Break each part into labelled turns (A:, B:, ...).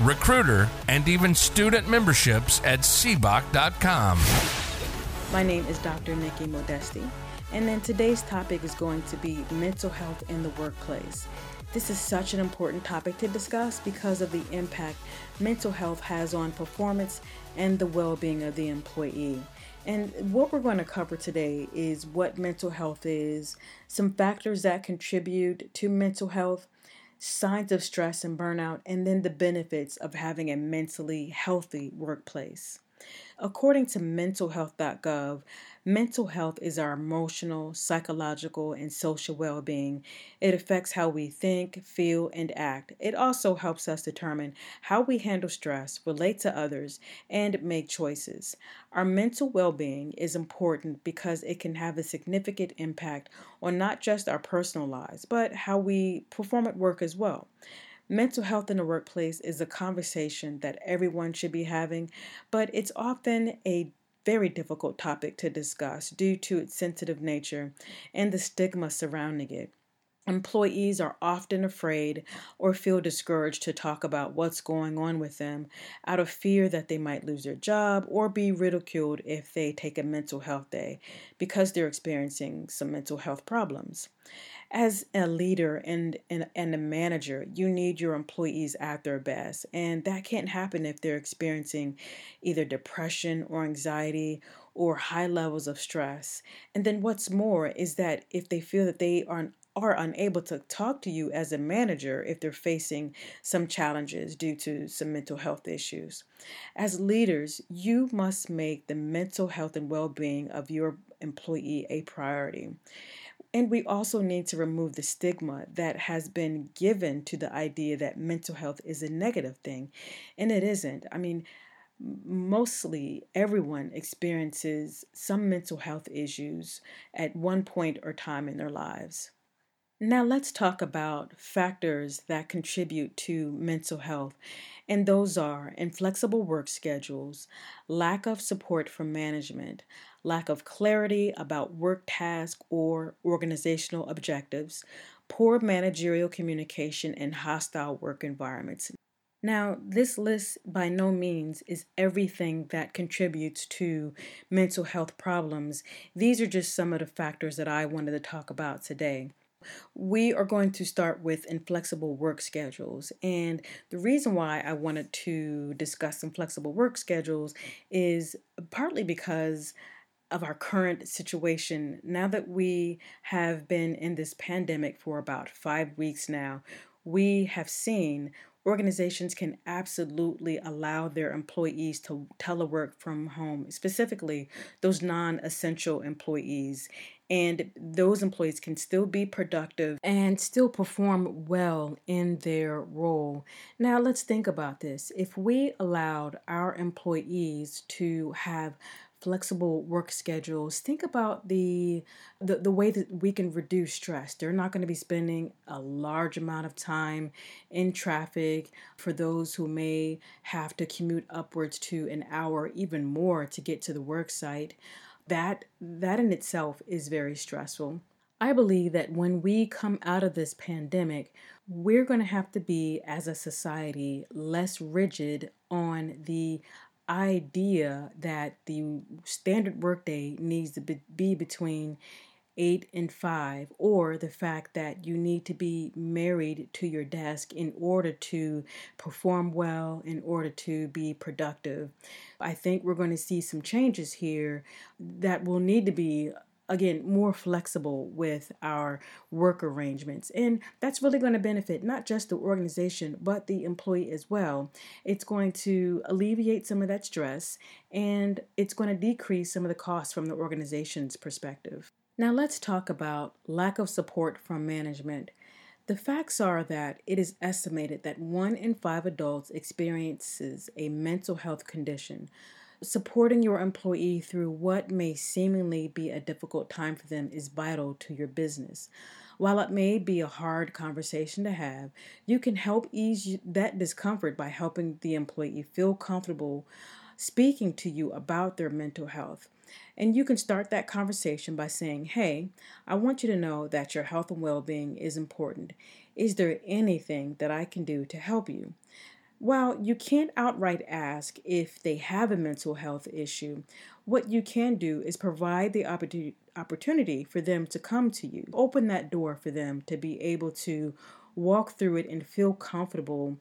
A: recruiter, and even student memberships at seboc.com.
B: My name is Dr. Nikki Modesti, and then today's topic is going to be mental health in the workplace. This is such an important topic to discuss because of the impact mental health has on performance and the well being of the employee. And what we're going to cover today is what mental health is, some factors that contribute to mental health, signs of stress and burnout, and then the benefits of having a mentally healthy workplace. According to mentalhealth.gov, mental health is our emotional, psychological, and social well being. It affects how we think, feel, and act. It also helps us determine how we handle stress, relate to others, and make choices. Our mental well being is important because it can have a significant impact on not just our personal lives, but how we perform at work as well. Mental health in the workplace is a conversation that everyone should be having, but it's often a very difficult topic to discuss due to its sensitive nature and the stigma surrounding it. Employees are often afraid or feel discouraged to talk about what's going on with them out of fear that they might lose their job or be ridiculed if they take a mental health day because they're experiencing some mental health problems. As a leader and, and, and a manager, you need your employees at their best, and that can't happen if they're experiencing either depression or anxiety or high levels of stress. And then what's more is that if they feel that they are are unable to talk to you as a manager if they're facing some challenges due to some mental health issues. As leaders, you must make the mental health and well being of your employee a priority. And we also need to remove the stigma that has been given to the idea that mental health is a negative thing. And it isn't. I mean, mostly everyone experiences some mental health issues at one point or time in their lives. Now, let's talk about factors that contribute to mental health, and those are inflexible work schedules, lack of support from management, lack of clarity about work tasks or organizational objectives, poor managerial communication, and hostile work environments. Now, this list by no means is everything that contributes to mental health problems. These are just some of the factors that I wanted to talk about today. We are going to start with inflexible work schedules. And the reason why I wanted to discuss inflexible work schedules is partly because of our current situation. Now that we have been in this pandemic for about five weeks now, we have seen organizations can absolutely allow their employees to telework from home, specifically those non essential employees and those employees can still be productive and still perform well in their role. Now, let's think about this. If we allowed our employees to have flexible work schedules. Think about the, the the way that we can reduce stress. They're not going to be spending a large amount of time in traffic for those who may have to commute upwards to an hour even more to get to the work site. That that in itself is very stressful. I believe that when we come out of this pandemic, we're going to have to be as a society less rigid on the idea that the standard workday needs to be between eight and five, or the fact that you need to be married to your desk in order to perform well, in order to be productive. I think we're going to see some changes here that will need to be again more flexible with our work arrangements and that's really going to benefit not just the organization but the employee as well it's going to alleviate some of that stress and it's going to decrease some of the costs from the organization's perspective Now, let's talk about lack of support from management. The facts are that it is estimated that one in five adults experiences a mental health condition. Supporting your employee through what may seemingly be a difficult time for them is vital to your business. While it may be a hard conversation to have, you can help ease that discomfort by helping the employee feel comfortable speaking to you about their mental health. And you can start that conversation by saying, Hey, I want you to know that your health and well being is important. Is there anything that I can do to help you? While you can't outright ask if they have a mental health issue, what you can do is provide the opportunity for them to come to you. Open that door for them to be able to walk through it and feel comfortable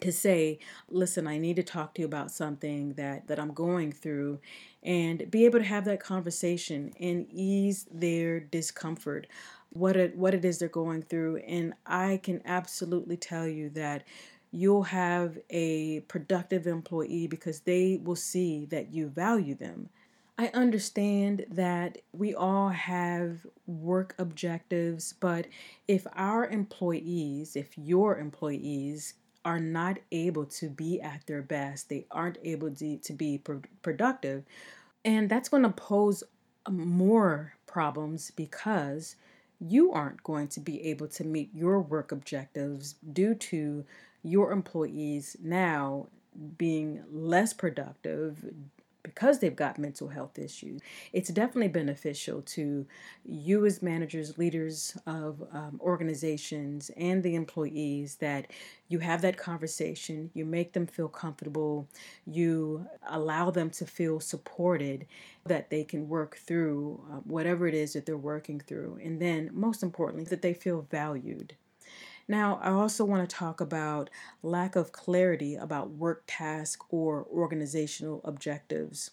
B: to say listen i need to talk to you about something that that i'm going through and be able to have that conversation and ease their discomfort what it what it is they're going through and i can absolutely tell you that you'll have a productive employee because they will see that you value them. I understand that we all have work objectives, but if our employees, if your employees are not able to be at their best, they aren't able to, to be pro- productive, and that's going to pose more problems because you aren't going to be able to meet your work objectives due to your employees now being less productive because they've got mental health issues. It's definitely beneficial to you as managers, leaders of um, organizations, and the employees that you have that conversation, you make them feel comfortable, you allow them to feel supported, that they can work through uh, whatever it is that they're working through, and then most importantly, that they feel valued. Now, I also want to talk about lack of clarity about work task or organizational objectives.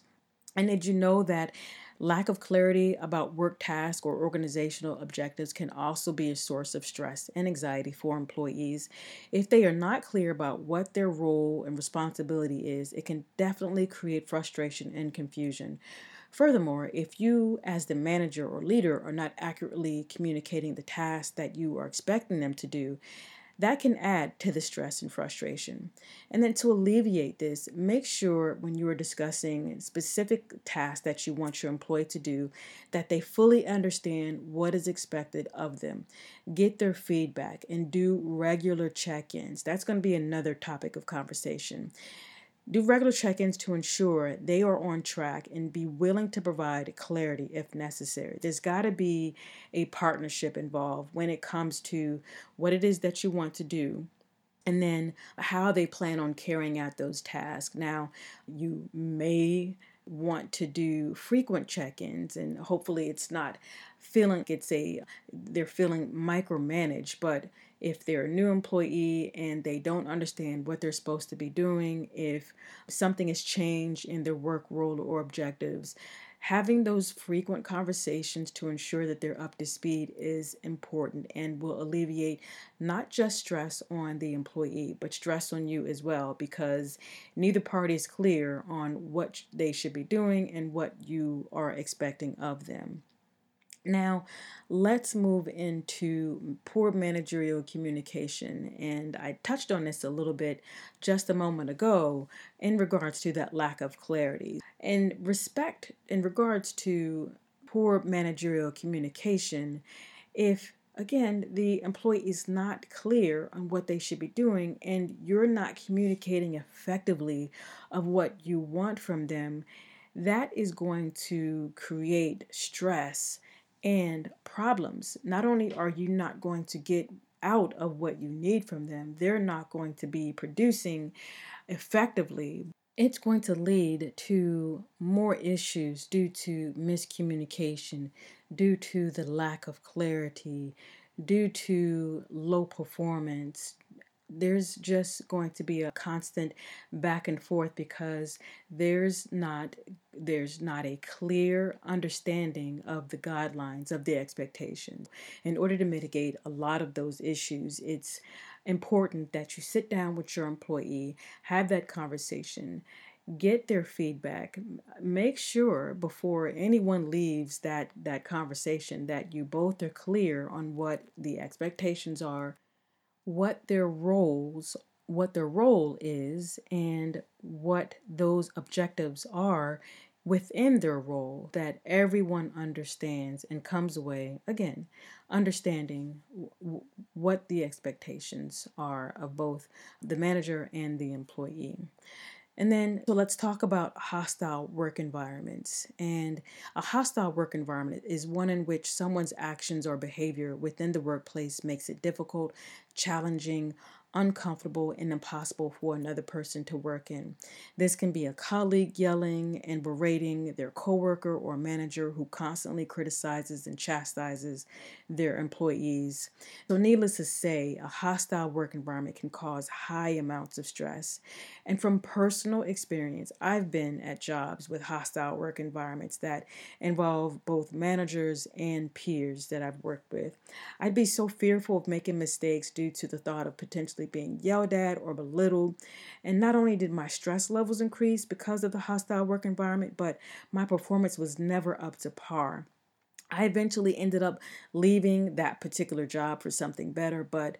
B: And did you know that lack of clarity about work task or organizational objectives can also be a source of stress and anxiety for employees? If they are not clear about what their role and responsibility is, it can definitely create frustration and confusion. Furthermore, if you, as the manager or leader, are not accurately communicating the task that you are expecting them to do, that can add to the stress and frustration. And then to alleviate this, make sure when you are discussing specific tasks that you want your employee to do that they fully understand what is expected of them. Get their feedback and do regular check ins. That's going to be another topic of conversation. Do regular check ins to ensure they are on track and be willing to provide clarity if necessary. There's got to be a partnership involved when it comes to what it is that you want to do and then how they plan on carrying out those tasks. Now, you may want to do frequent check-ins and hopefully it's not feeling it's a they're feeling micromanaged but if they're a new employee and they don't understand what they're supposed to be doing, if something has changed in their work role or objectives, having those frequent conversations to ensure that they're up to speed is important and will alleviate not just stress on the employee, but stress on you as well because neither party is clear on what they should be doing and what you are expecting of them. Now, let's move into poor managerial communication. And I touched on this a little bit just a moment ago in regards to that lack of clarity. And respect in regards to poor managerial communication, if again the employee is not clear on what they should be doing and you're not communicating effectively of what you want from them, that is going to create stress and problems. Not only are you not going to get out of what you need from them, they're not going to be producing effectively. It's going to lead to more issues due to miscommunication, due to the lack of clarity, due to low performance, there's just going to be a constant back and forth because there's not there's not a clear understanding of the guidelines of the expectations. In order to mitigate a lot of those issues it's important that you sit down with your employee have that conversation get their feedback make sure before anyone leaves that that conversation that you both are clear on what the expectations are what their roles what their role is and what those objectives are within their role that everyone understands and comes away again understanding w- what the expectations are of both the manager and the employee and then, so let's talk about hostile work environments. And a hostile work environment is one in which someone's actions or behavior within the workplace makes it difficult, challenging, uncomfortable and impossible for another person to work in. This can be a colleague yelling and berating their coworker or manager who constantly criticizes and chastises their employees. So, needless to say, a hostile work environment can cause high amounts of stress. And from personal experience, I've been at jobs with hostile work environments that involve both managers and peers that I've worked with. I'd be so fearful of making mistakes due to the thought of potentially being yelled at or belittled. And not only did my stress levels increase because of the hostile work environment, but my performance was never up to par. I eventually ended up leaving that particular job for something better, but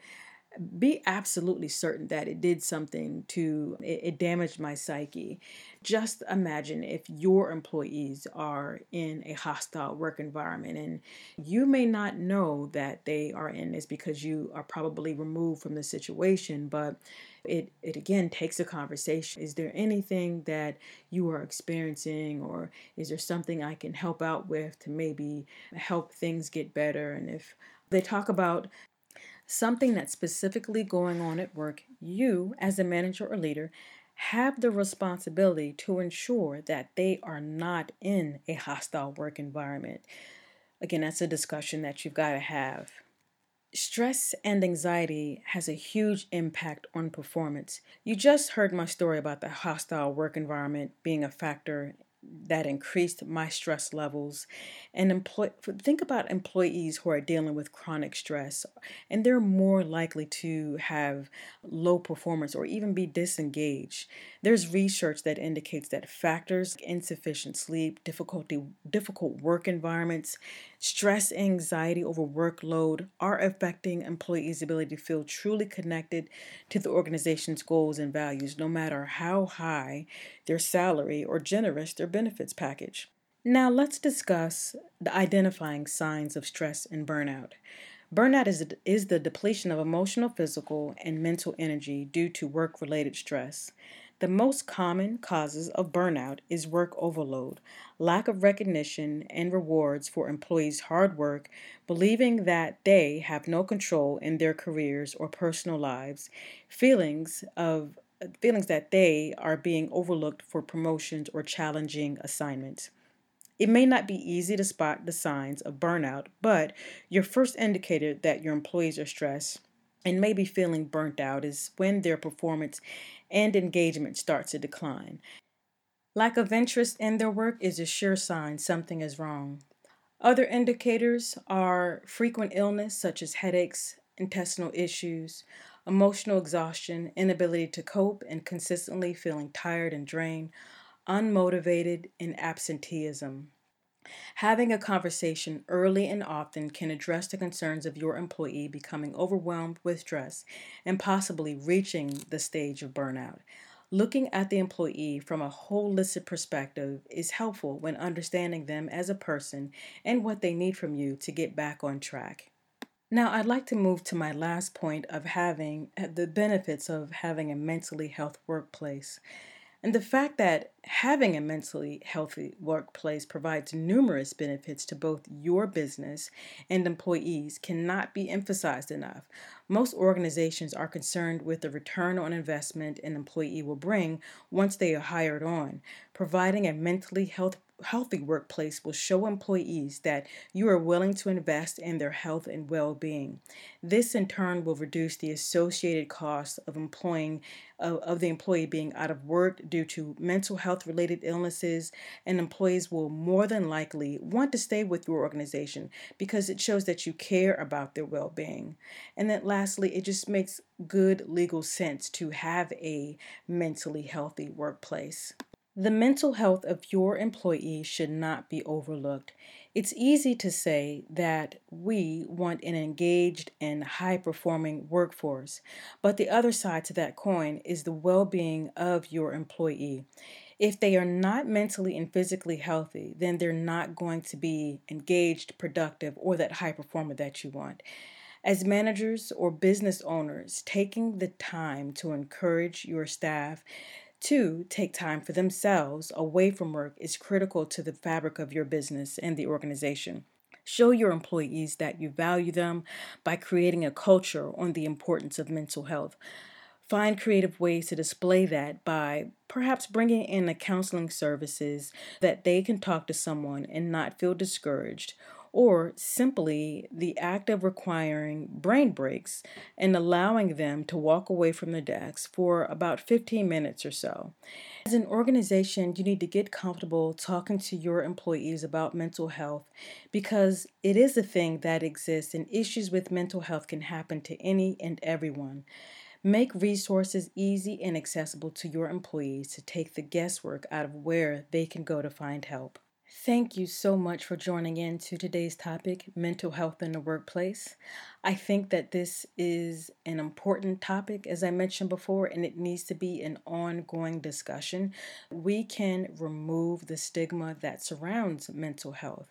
B: be absolutely certain that it did something to it, it, damaged my psyche. Just imagine if your employees are in a hostile work environment and you may not know that they are in this because you are probably removed from the situation but it, it again takes a conversation. Is there anything that you are experiencing or is there something i can help out with to maybe help things get better? And if they talk about something that's specifically going on at work, you, as a manager or leader, have the responsibility to ensure that they are not in a hostile work environment. Again, that's a discussion that you've got to have. Stress and anxiety has a huge impact on performance. You just heard my story about the hostile work environment being a factor that increased my stress levels. And employ think about employees who are dealing with chronic stress and they're more likely to have low performance or even be disengaged. There's research that indicates that factors insufficient sleep difficulty difficult work environments stress anxiety over workload are affecting employees ability to feel truly connected to the organization's goals and values no matter how high their salary or generous their benefits package. Now, let's discuss the identifying signs of stress and burnout. Burnout is, is the depletion of emotional, physical, and mental energy due to work related stress. The most common causes of burnout is work overload, lack of recognition and rewards for employees' hard work, believing that they have no control in their careers or personal lives, feelings of Uh, feelings that they are being overlooked for promotions or challenging assignments. It may not be easy to spot the signs of burnout, but your first indicator that your employees are stressed and may be feeling burnt out is when their performance and engagement starts to decline. Lack of interest in their work is a sure sign something is wrong. Other indicators are frequent illness, such as headaches, intestinal issues, emotional exhaustion, inability to cope, and consistently feeling tired and drained, unmotivated, and absenteeism. Having a conversation early and often can address the concerns of your employee becoming overwhelmed with stress and possibly reaching the stage of burnout. Looking at the employee from a holistic perspective is helpful when understanding them as a person and what they need from you to get back on track. Now, I'd like to move to my last point of having uh, the benefits of having a mentally health workplace. And the fact that having a mentally healthy workplace provides numerous benefits to both your business and employees cannot be emphasized enough. Most organizations are concerned with the return on investment an employee will bring once they are hired on. Providing a mentally health healthy workplace will show employees that you are willing to invest in their health and well being. This, in turn, will reduce the associated costs of employing of, of the employee being out of work due to mental health related illnesses, and employees will more than likely want to stay with your organization because it shows that you care about their well being. And then, lastly, it just makes good legal sense to have a mentally healthy workplace. The mental health of your employee should not be overlooked. It's easy to say that we want an engaged and high performing workforce, but the other side to that coin is the well being of your employee. If they are not mentally and physically healthy, then they're not going to be engaged, productive, or that high performer that you want. As managers or business owners, taking the time to encourage your staff to take time for themselves away from work is critical to the fabric of your business and the organization. Show your employees that you value them by creating a culture on the importance of mental health. Find creative ways to display that by perhaps bringing in the counseling services that they can talk to someone and not feel discouraged or simply the act of requiring brain breaks and allowing them to walk away from the desks for about 15 minutes or so. As an organization, you need to get comfortable talking to your employees about mental health because it is a thing that exists and issues with mental health can happen to any and everyone. Make resources easy and accessible to your employees to take the guesswork out of where they can go to find help. Thank you so much for joining in to today's topic, mental health in the workplace. I think that this is an important topic, as I mentioned before, and it needs to be an ongoing discussion. We can remove the stigma that surrounds mental health.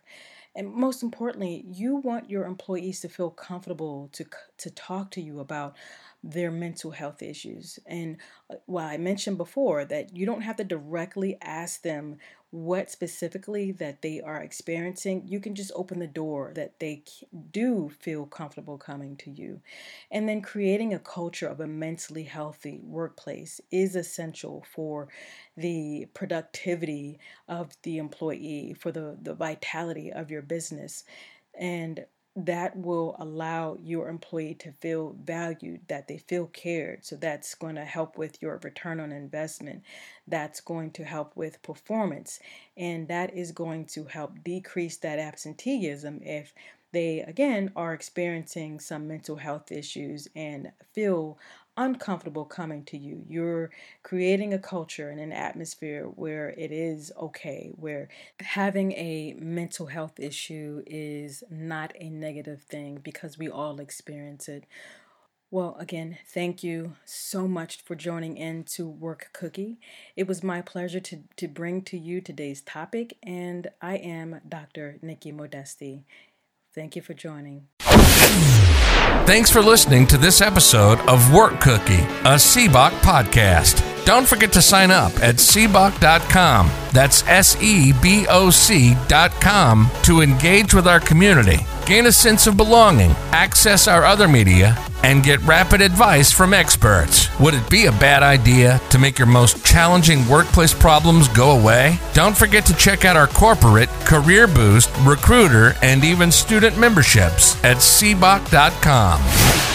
B: And most importantly, you want your employees to feel comfortable to, to talk to you about their mental health issues. And uh, while I mentioned before that you don't have to directly ask them what specifically that they are experiencing, you can just open the door that they do feel comfortable coming to you. And then creating a culture of a mentally healthy workplace is essential for the productivity of the employee, for the, the vitality of your business. And that will allow your employee to feel valued, that they feel cared. So that's going to help with your return on investment. That's going to help with performance. And that is going to help decrease that absenteeism if they, again, are experiencing some mental health issues and feel uncomfortable coming to you. You're creating a culture and an atmosphere where it is okay, where having a mental health issue is not a negative thing because we all experience it. Well, again, thank you so much for joining in to Work Cookie. It was my pleasure to, to bring to you today's topic, and I am Dr. Nikki Modesti. Thank you for joining.
A: Thanks for listening to this episode of Work Cookie, a SEBOC podcast. Don't forget to sign up at SEBOC.com. That's S E B O C.com to engage with our community, gain a sense of belonging, access our other media, and get rapid advice from experts. Would it be a bad idea to make your most challenging workplace problems go away? Don't forget to check out our corporate, career boost, recruiter, and even student memberships at SEBOC.com.